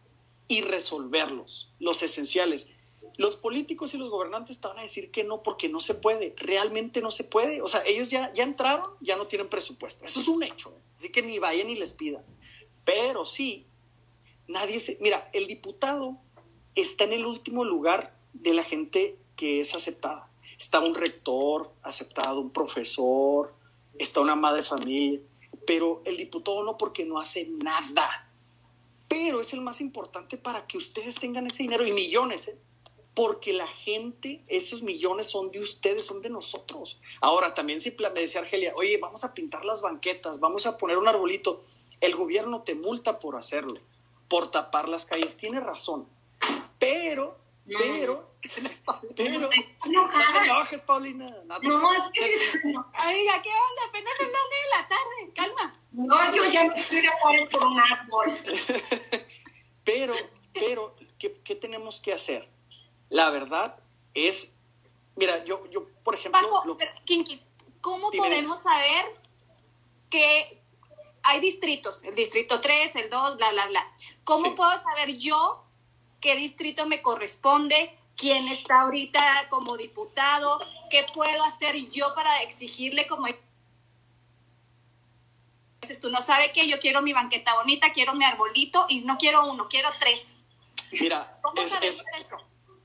y resolverlos, los esenciales. los políticos y los gobernantes te van a decir que no porque no se puede, realmente no se puede. O sea, ellos ya, ya entraron, ya no tienen presupuesto. Eso es un hecho. Así que ni vayan ni les pidan. Pero sí, nadie se... Mira, el diputado está en el último lugar de la gente que es aceptada. Está un rector aceptado, un profesor, está una madre de familia, pero el diputado no porque no hace nada. Pero es el más importante para que ustedes tengan ese dinero y millones, ¿eh? porque la gente, esos millones son de ustedes, son de nosotros. Ahora, también si me decía Argelia, oye, vamos a pintar las banquetas, vamos a poner un arbolito, el gobierno te multa por hacerlo, por tapar las calles, tiene razón, pero, pero, pero, no te enojes, Paulina. No, es que Amiga, ¿qué onda? Apenas es la una de la tarde, calma. No, yo ya me quiero poner por un árbol. pero, pero, ¿qué, ¿qué tenemos que hacer? La verdad es, mira, yo, yo por ejemplo... Paco, lo, Kinkis, ¿cómo dime. podemos saber que hay distritos? El distrito 3, el 2, bla, bla, bla. ¿Cómo sí. puedo saber yo qué distrito me corresponde? ¿Quién está ahorita como diputado? ¿Qué puedo hacer yo para exigirle como tú no sabes que yo quiero mi banqueta bonita, quiero mi arbolito y no quiero uno, quiero tres. Mira, es, es,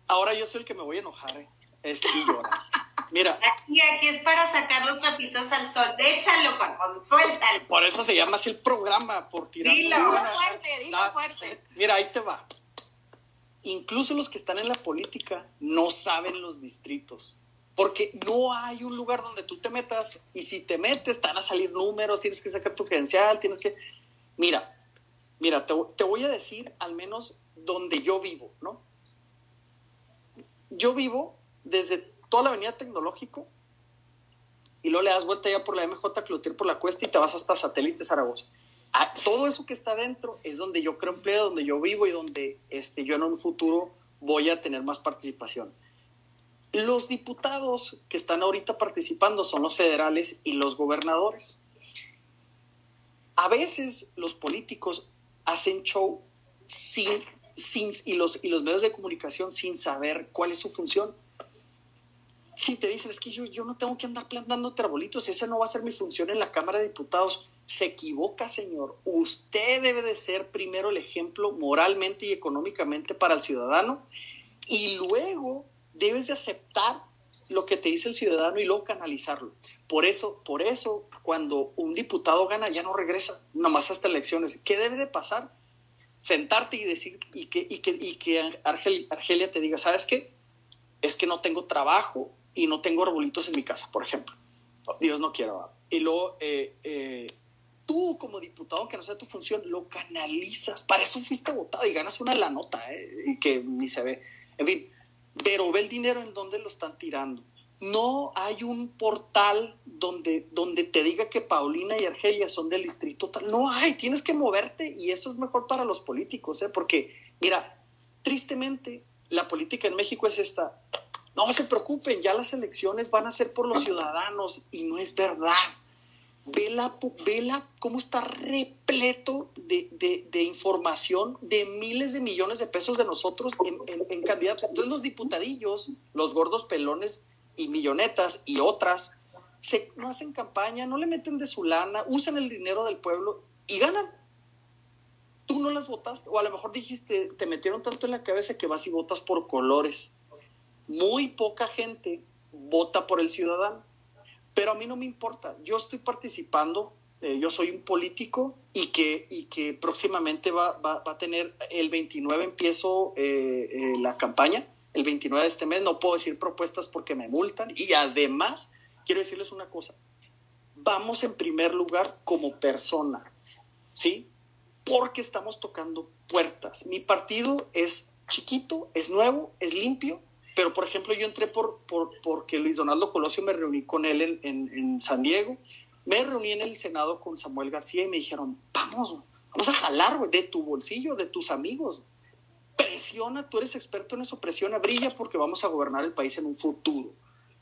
ahora yo soy el que me voy a enojar, ¿eh? Es que llora. Mira. Aquí, aquí es para sacar los trapitos al sol. Déchalo, Paco, suéltalo. Por eso se llama así el programa, por tirar. Dilo, dilo fuerte, dilo la, fuerte. Mira, ahí te va. Incluso los que están en la política no saben los distritos. Porque no hay un lugar donde tú te metas y si te metes, te van a salir números, tienes que sacar tu credencial, tienes que... Mira, mira, te, te voy a decir al menos donde yo vivo, ¿no? yo vivo desde toda la avenida Tecnológico y luego le das vuelta ya por la MJ Cloutier por la cuesta y te vas hasta Satélite Zaragoza. Todo eso que está dentro es donde yo creo empleo, donde yo vivo y donde este, yo en un futuro voy a tener más participación. Los diputados que están ahorita participando son los federales y los gobernadores. A veces los políticos hacen show sin sin, y, los, y los medios de comunicación sin saber cuál es su función. Si te dicen, es que yo, yo no tengo que andar plantando arbolitos, esa no va a ser mi función en la Cámara de Diputados, se equivoca, señor. Usted debe de ser primero el ejemplo moralmente y económicamente para el ciudadano y luego debes de aceptar lo que te dice el ciudadano y luego canalizarlo. Por eso, por eso, cuando un diputado gana, ya no regresa, nomás hasta elecciones. ¿Qué debe de pasar? sentarte y decir, y que, y que, y que Argel, Argelia te diga, ¿sabes qué? Es que no tengo trabajo y no tengo arbolitos en mi casa, por ejemplo. Dios no quiera. Y luego, eh, eh, tú como diputado, que no sea tu función, lo canalizas. Para eso fuiste votado y ganas una la nota, eh, que ni se ve. En fin, pero ve el dinero en dónde lo están tirando no hay un portal donde, donde te diga que Paulina y Argelia son del distrito tal. No hay, tienes que moverte y eso es mejor para los políticos, ¿eh? porque, mira, tristemente, la política en México es esta. No se preocupen, ya las elecciones van a ser por los ciudadanos y no es verdad. Vela, vela cómo está repleto de, de, de, información de miles de millones de pesos de nosotros en, en, en candidatos. Entonces los diputadillos, los gordos pelones, y millonetas y otras se, no hacen campaña, no le meten de su lana, usan el dinero del pueblo y ganan. Tú no las votaste, o a lo mejor dijiste, te metieron tanto en la cabeza que vas y votas por colores. Muy poca gente vota por el ciudadano, pero a mí no me importa. Yo estoy participando, eh, yo soy un político y que, y que próximamente va, va, va a tener, el 29 empiezo eh, eh, la campaña el 29 de este mes, no puedo decir propuestas porque me multan y además quiero decirles una cosa, vamos en primer lugar como persona, ¿sí? Porque estamos tocando puertas. Mi partido es chiquito, es nuevo, es limpio, pero por ejemplo yo entré por, por porque Luis Donaldo Colosio me reuní con él en, en, San Diego, me reuní en el Senado con Samuel García y me dijeron, vamos, vamos a jalar de tu bolsillo, de tus amigos, presiona, tú eres experto en eso, presiona, brilla porque vamos a gobernar el país en un futuro.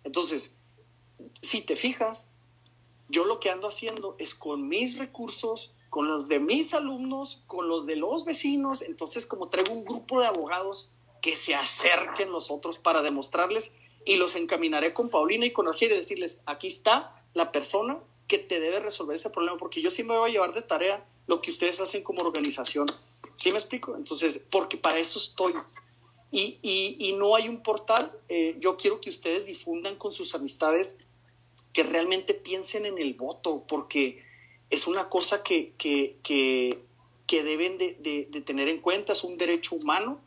Entonces, si te fijas, yo lo que ando haciendo es con mis recursos, con los de mis alumnos, con los de los vecinos, entonces como traigo un grupo de abogados que se acerquen los otros para demostrarles y los encaminaré con Paulina y con Argelia y decirles, aquí está la persona que te debe resolver ese problema, porque yo sí me voy a llevar de tarea lo que ustedes hacen como organización. ¿Sí me explico? Entonces, porque para eso estoy. Y, y, no hay un portal, eh, yo quiero que ustedes difundan con sus amistades que realmente piensen en el voto, porque es una cosa que, que, que, deben de, de, tener en cuenta, es un derecho humano.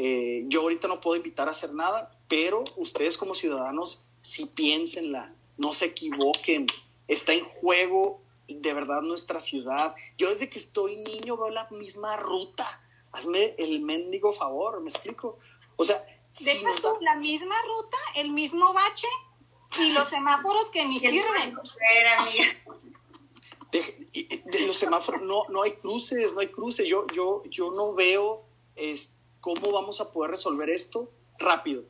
Eh, yo ahorita no puedo invitar a hacer nada, pero ustedes como ciudadanos, sí piénsenla, no se equivoquen, está en juego de verdad nuestra ciudad. Yo desde que estoy niño veo la misma ruta. Hazme el mendigo favor, ¿me explico? O sea, Deja la misma ruta, el mismo bache y los semáforos que ni sirven. De, los semáforos, no, no hay cruces, no hay cruces. Yo, yo, yo no veo es, cómo vamos a poder resolver esto rápido.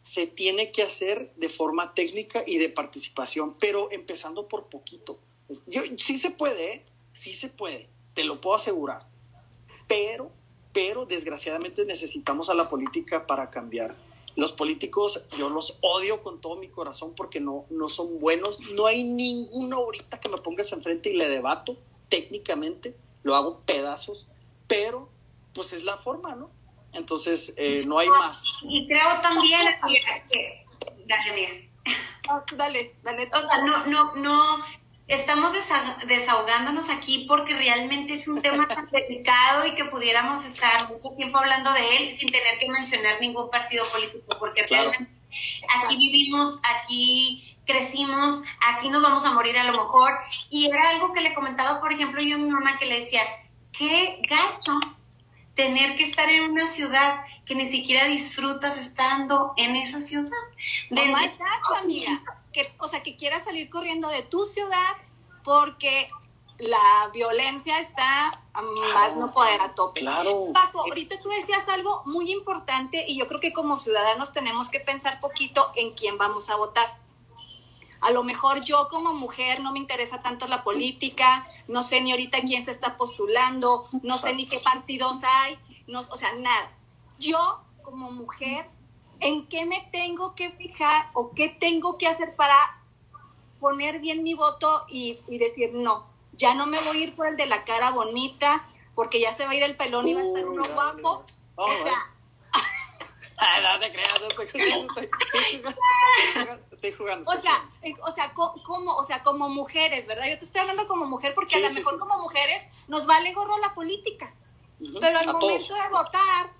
Se tiene que hacer de forma técnica y de participación, pero empezando por poquito yo, sí se puede, ¿eh? sí se puede, te lo puedo asegurar. Pero, pero desgraciadamente necesitamos a la política para cambiar. Los políticos yo los odio con todo mi corazón porque no, no son buenos. No hay ninguno ahorita que me pongas enfrente y le debato técnicamente, lo hago pedazos, pero pues es la forma, ¿no? Entonces, eh, no hay más. Y creo también que... Dale, bien. dale, dale. O sea, no, no, no, estamos desahogándonos aquí porque realmente es un tema tan delicado y que pudiéramos estar mucho tiempo hablando de él sin tener que mencionar ningún partido político, porque realmente aquí vivimos, aquí crecimos, aquí nos vamos a morir a lo mejor. Y era algo que le comentaba, por ejemplo, yo a mi mamá que le decía, qué gacho tener que estar en una ciudad que ni siquiera disfrutas estando en esa ciudad. Desde gacho, amiga que, o sea, que quieras salir corriendo de tu ciudad porque la violencia está más no poder a tope. Claro. Paco, ahorita tú decías algo muy importante y yo creo que como ciudadanos tenemos que pensar poquito en quién vamos a votar. A lo mejor yo como mujer no me interesa tanto la política, no sé ni ahorita quién se está postulando, no sé ni qué partidos hay, no, o sea, nada. Yo como mujer en qué me tengo que fijar o qué tengo que hacer para poner bien mi voto y, decir, no, ya no me voy a ir por el de la cara bonita, porque ya se va a ir el pelón y va a estar uno guapo. o sea, no te creas, no jugando, estoy, jugando, o sea, o sea, como, o sea, como mujeres, ¿verdad? Yo te estoy hablando como mujer porque a lo mejor como mujeres nos vale gorro la política. pero al momento de votar,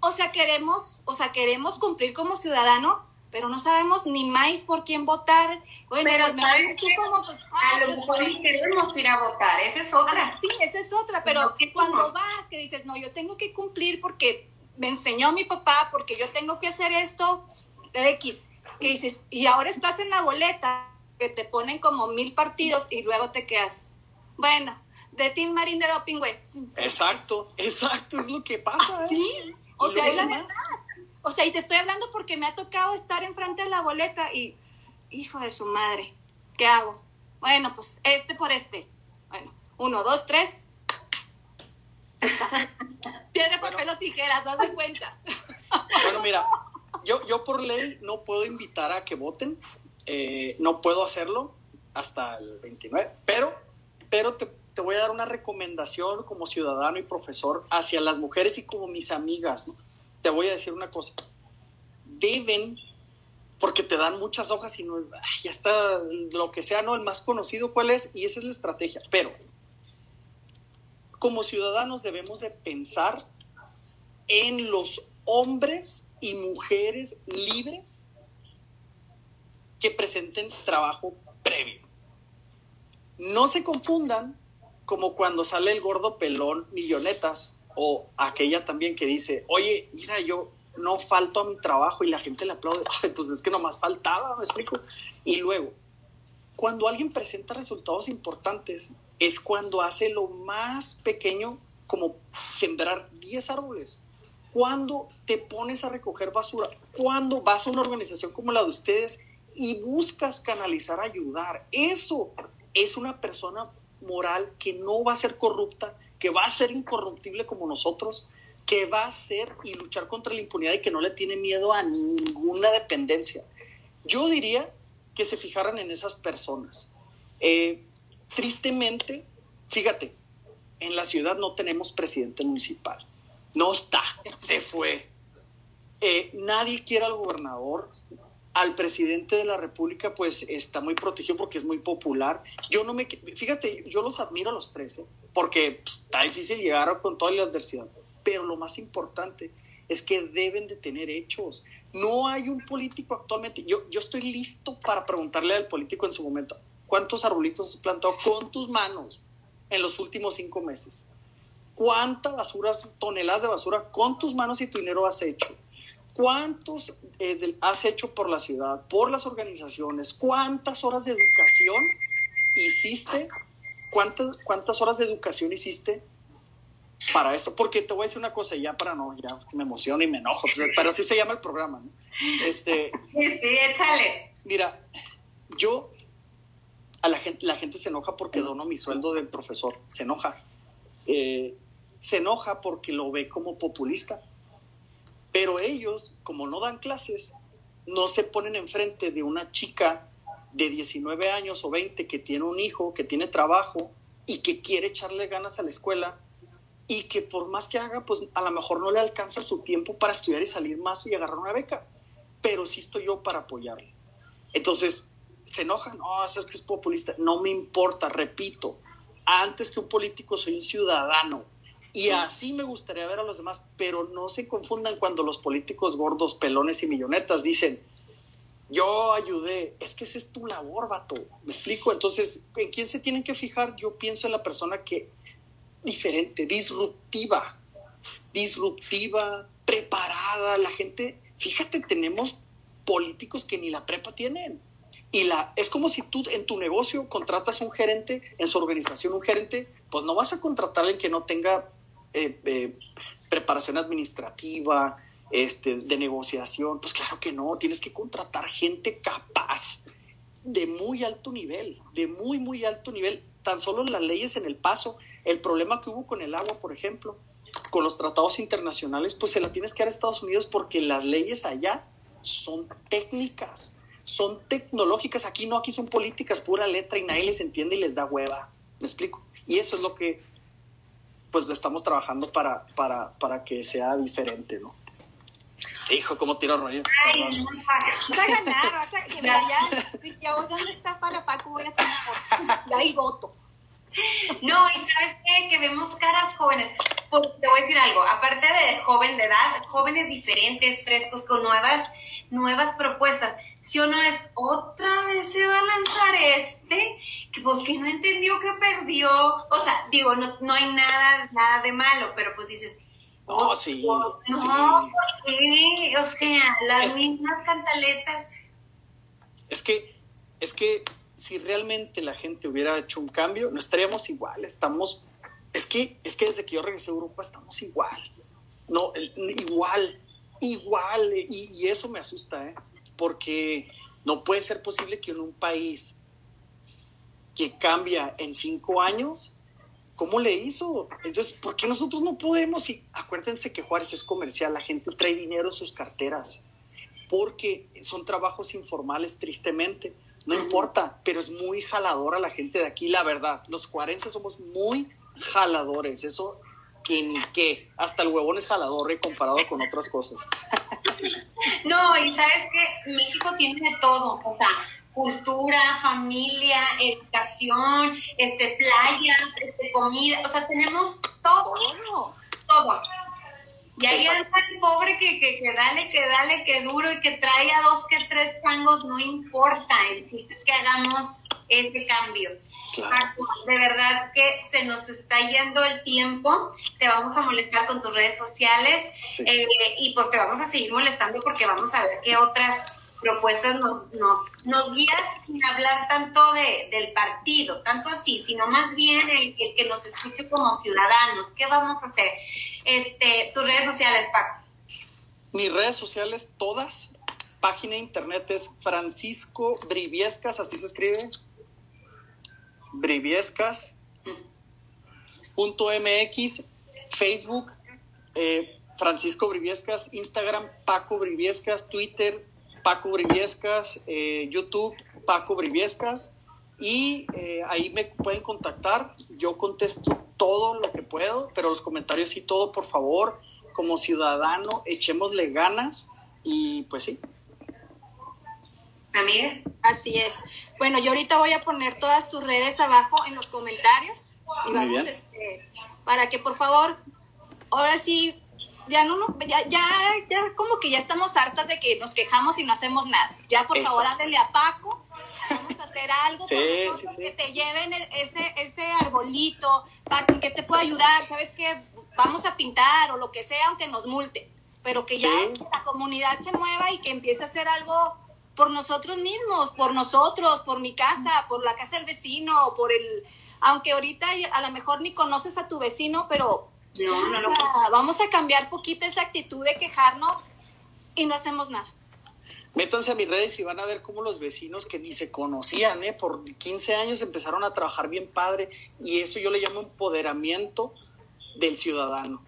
o sea, queremos, o sea, queremos cumplir como ciudadano, pero no sabemos ni más por quién votar. Bueno, pero pues, como, pues, a lo pues, mejor pues, queremos ir a votar, esa es otra. Sí, esa es otra, pero cuando vas, que dices, no, yo tengo que cumplir porque me enseñó mi papá, porque yo tengo que hacer esto, X, que dices, y ahora estás en la boleta, que te ponen como mil partidos y luego te quedas, bueno, de Team Marín de Doping, güey. Exacto, exacto, es lo que pasa. ¿eh? Sí, o sea, es la verdad. O sea, y te estoy hablando porque me ha tocado estar enfrente de la boleta y, hijo de su madre, ¿qué hago? Bueno, pues este por este. Bueno, uno, dos, tres. Tiene papel o tijeras, haz de cuenta. Bueno, mira, yo, yo por ley no puedo invitar a que voten, eh, no puedo hacerlo hasta el 29, pero, pero te, te voy a dar una recomendación como ciudadano y profesor hacia las mujeres y como mis amigas. Te voy a decir una cosa. Deben, porque te dan muchas hojas y no, ya está lo que sea, ¿no? El más conocido cuál es y esa es la estrategia. Pero como ciudadanos debemos de pensar en los hombres y mujeres libres que presenten trabajo previo. No se confundan como cuando sale el gordo pelón millonetas o aquella también que dice, oye, mira, yo no falto a mi trabajo y la gente le aplaude, pues es que nomás faltaba, me explico. Y luego, cuando alguien presenta resultados importantes, es cuando hace lo más pequeño como sembrar 10 árboles. Cuando te pones a recoger basura, cuando vas a una organización como la de ustedes y buscas canalizar, ayudar, eso es una persona moral que no va a ser corrupta, que va a ser incorruptible como nosotros, que va a hacer y luchar contra la impunidad y que no le tiene miedo a ninguna dependencia. Yo diría que se fijaran en esas personas. Eh, tristemente, fíjate, en la ciudad no tenemos presidente municipal. No está, se fue. Eh, nadie quiere al gobernador. Al presidente de la República, pues está muy protegido porque es muy popular. Yo no me. Fíjate, yo los admiro a los tres, ¿eh? porque pues, está difícil llegar con toda la adversidad. Pero lo más importante es que deben de tener hechos. No hay un político actualmente. Yo, yo estoy listo para preguntarle al político en su momento, ¿cuántos arbolitos has plantado con tus manos en los últimos cinco meses? ¿Cuántas basuras, toneladas de basura con tus manos y tu dinero has hecho? ¿Cuántos eh, has hecho por la ciudad, por las organizaciones? ¿Cuántas horas de educación hiciste? ¿Cuántas, cuántas horas de educación hiciste para esto, porque te voy a decir una cosa, ya para no, ya me emociono y me enojo, pues, pero así se llama el programa, ¿no? Este, sí, sí, échale. Mira, yo, a la gente, la gente se enoja porque dono mi sueldo del profesor, se enoja. Eh, se enoja porque lo ve como populista. Pero ellos, como no dan clases, no se ponen enfrente de una chica de 19 años o 20 que tiene un hijo, que tiene trabajo y que quiere echarle ganas a la escuela y que por más que haga, pues a lo mejor no le alcanza su tiempo para estudiar y salir más y agarrar una beca, pero sí estoy yo para apoyarle. Entonces, se enojan, no, eso es que es populista, no me importa, repito, antes que un político soy un ciudadano y así me gustaría ver a los demás, pero no se confundan cuando los políticos gordos, pelones y millonetas dicen, yo ayudé, es que esa es tu labor, vato, me explico, entonces, ¿en quién se tienen que fijar? Yo pienso en la persona que diferente, disruptiva, disruptiva, preparada. La gente, fíjate, tenemos políticos que ni la prepa tienen. Y la, es como si tú en tu negocio contratas un gerente, en su organización un gerente, pues no vas a contratar al que no tenga eh, eh, preparación administrativa, este, de negociación. Pues claro que no, tienes que contratar gente capaz, de muy alto nivel, de muy, muy alto nivel. Tan solo las leyes en el paso el problema que hubo con el agua, por ejemplo, con los tratados internacionales, pues se la tienes que dar a Estados Unidos porque las leyes allá son técnicas, son tecnológicas. Aquí no, aquí son políticas pura letra y nadie les entiende y les da hueva. ¿Me explico? Y eso es lo que pues lo estamos trabajando para, para, para que sea diferente, ¿no? Hijo, ¿cómo tiro rollo? Ay, vas a ganar, vas a quedar ya. ya ¿Dónde está para Paco? Voy a tener. Ya hay voto. No, y sabes qué, que vemos caras jóvenes. Porque te voy a decir algo, aparte de joven de edad, jóvenes diferentes, frescos, con nuevas, nuevas propuestas. Si o no es, otra vez se va a lanzar este, que pues que no entendió que perdió. O sea, digo, no, no hay nada, nada de malo, pero pues dices, no, sí. No, sí. O sea, las mismas cantaletas. Es que, es que si realmente la gente hubiera hecho un cambio, no estaríamos igual, estamos, es que, es que desde que yo regresé a Europa estamos igual, no, igual, igual, y, eso me asusta, ¿eh? porque no puede ser posible que en un país que cambia en cinco años, ¿cómo le hizo? Entonces, ¿por qué nosotros no podemos? Y acuérdense que Juárez es comercial, la gente trae dinero en sus carteras, porque son trabajos informales, tristemente no importa, pero es muy jaladora la gente de aquí, la verdad. Los cuarenses somos muy jaladores, eso que ni qué. Hasta el huevón es jalador comparado con otras cosas. No, y sabes que México tiene de todo, o sea, cultura, familia, educación, este, playas, este, comida, o sea, tenemos todo, todo. Y ahí anda el pobre que, que, que, dale, que dale, que duro y que trae a dos que tres changos, no importa. El chiste es que hagamos este cambio. De verdad que se nos está yendo el tiempo. Te vamos a molestar con tus redes sociales eh, y pues te vamos a seguir molestando porque vamos a ver qué otras propuestas nos, nos, nos guías sin hablar tanto de, del partido, tanto así, sino más bien el, el, que nos escuche como ciudadanos. ¿Qué vamos a hacer? Este, tus redes sociales, Paco. Mis redes sociales, todas. Página de internet es Francisco Briviescas, así se escribe. Briviescas. MX, Facebook, eh, Francisco Briviescas, Instagram, Paco Briviescas, Twitter, Paco Briviescas, eh, YouTube, Paco Briviescas. Y eh, ahí me pueden contactar. Yo contesto todo lo que puedo, pero los comentarios sí, todo, por favor. Como ciudadano, echémosle ganas y pues sí. Amiga. Así es. Bueno, yo ahorita voy a poner todas tus redes abajo en los comentarios y vamos este, para que por favor, ahora sí, ya no, ya, ya, ya como que ya estamos hartas de que nos quejamos y no hacemos nada. Ya por favor háblele a Paco, vamos a hacer algo por nosotros que te lleven ese, ese arbolito, Paco, que te pueda ayudar, ¿sabes qué? Vamos a pintar o lo que sea, aunque nos multe, pero que ya la comunidad se mueva y que empiece a hacer algo por nosotros mismos, por nosotros, por mi casa, por la casa del vecino, por el, aunque ahorita a lo mejor ni conoces a tu vecino, pero vamos a cambiar poquito esa actitud de quejarnos y no hacemos nada. Métanse a mis redes y van a ver cómo los vecinos que ni se conocían, ¿eh? por 15 años empezaron a trabajar bien padre y eso yo le llamo empoderamiento del ciudadano.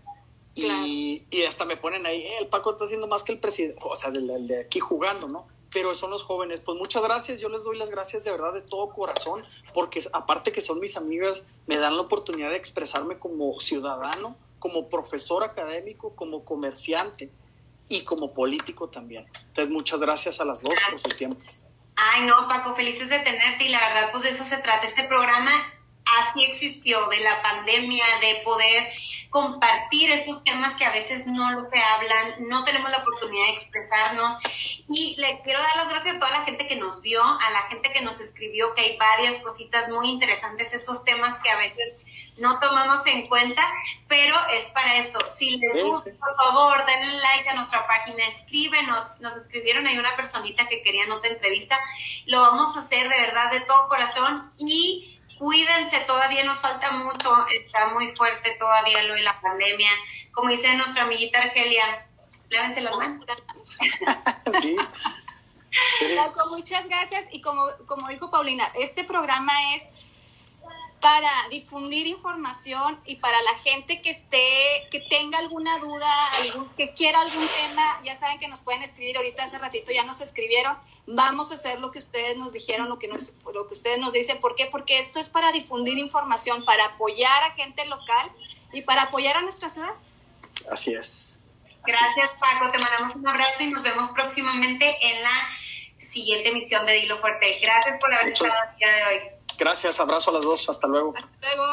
Y, y, hasta me ponen ahí, eh, el Paco está haciendo más que el presidente, o sea, el de aquí jugando, ¿no? Pero son los jóvenes. Pues muchas gracias, yo les doy las gracias de verdad de todo corazón, porque aparte que son mis amigas, me dan la oportunidad de expresarme como ciudadano, como profesor académico, como comerciante y como político también. Entonces, muchas gracias a las dos por su tiempo. Ay, no, Paco, felices de tenerte y la verdad, pues de eso se trata este programa. Así existió, de la pandemia, de poder compartir esos temas que a veces no se hablan, no tenemos la oportunidad de expresarnos. Y le quiero dar las gracias a toda la gente que nos vio, a la gente que nos escribió, que hay varias cositas muy interesantes, esos temas que a veces no tomamos en cuenta, pero es para esto. Si les gusta, por favor, denle like a nuestra página, escríbenos. Nos escribieron, hay una personita que quería otra entrevista. Lo vamos a hacer de verdad, de todo corazón. Y cuídense, todavía nos falta mucho, está muy fuerte todavía lo de la pandemia. Como dice nuestra amiguita Argelia, lávense las manos. sí. muchas gracias y como, como dijo Paulina, este programa es para difundir información y para la gente que esté, que tenga alguna duda, que quiera algún tema, ya saben que nos pueden escribir ahorita hace ratito, ya nos escribieron vamos a hacer lo que ustedes nos dijeron, lo que, nos, lo que ustedes nos dicen. ¿Por qué? Porque esto es para difundir información, para apoyar a gente local y para apoyar a nuestra ciudad. Así es. Gracias, Paco. Te mandamos un abrazo y nos vemos próximamente en la siguiente emisión de Dilo Fuerte. Gracias por haber estado el día de hoy. Gracias, abrazo a las dos. Hasta luego. Hasta luego.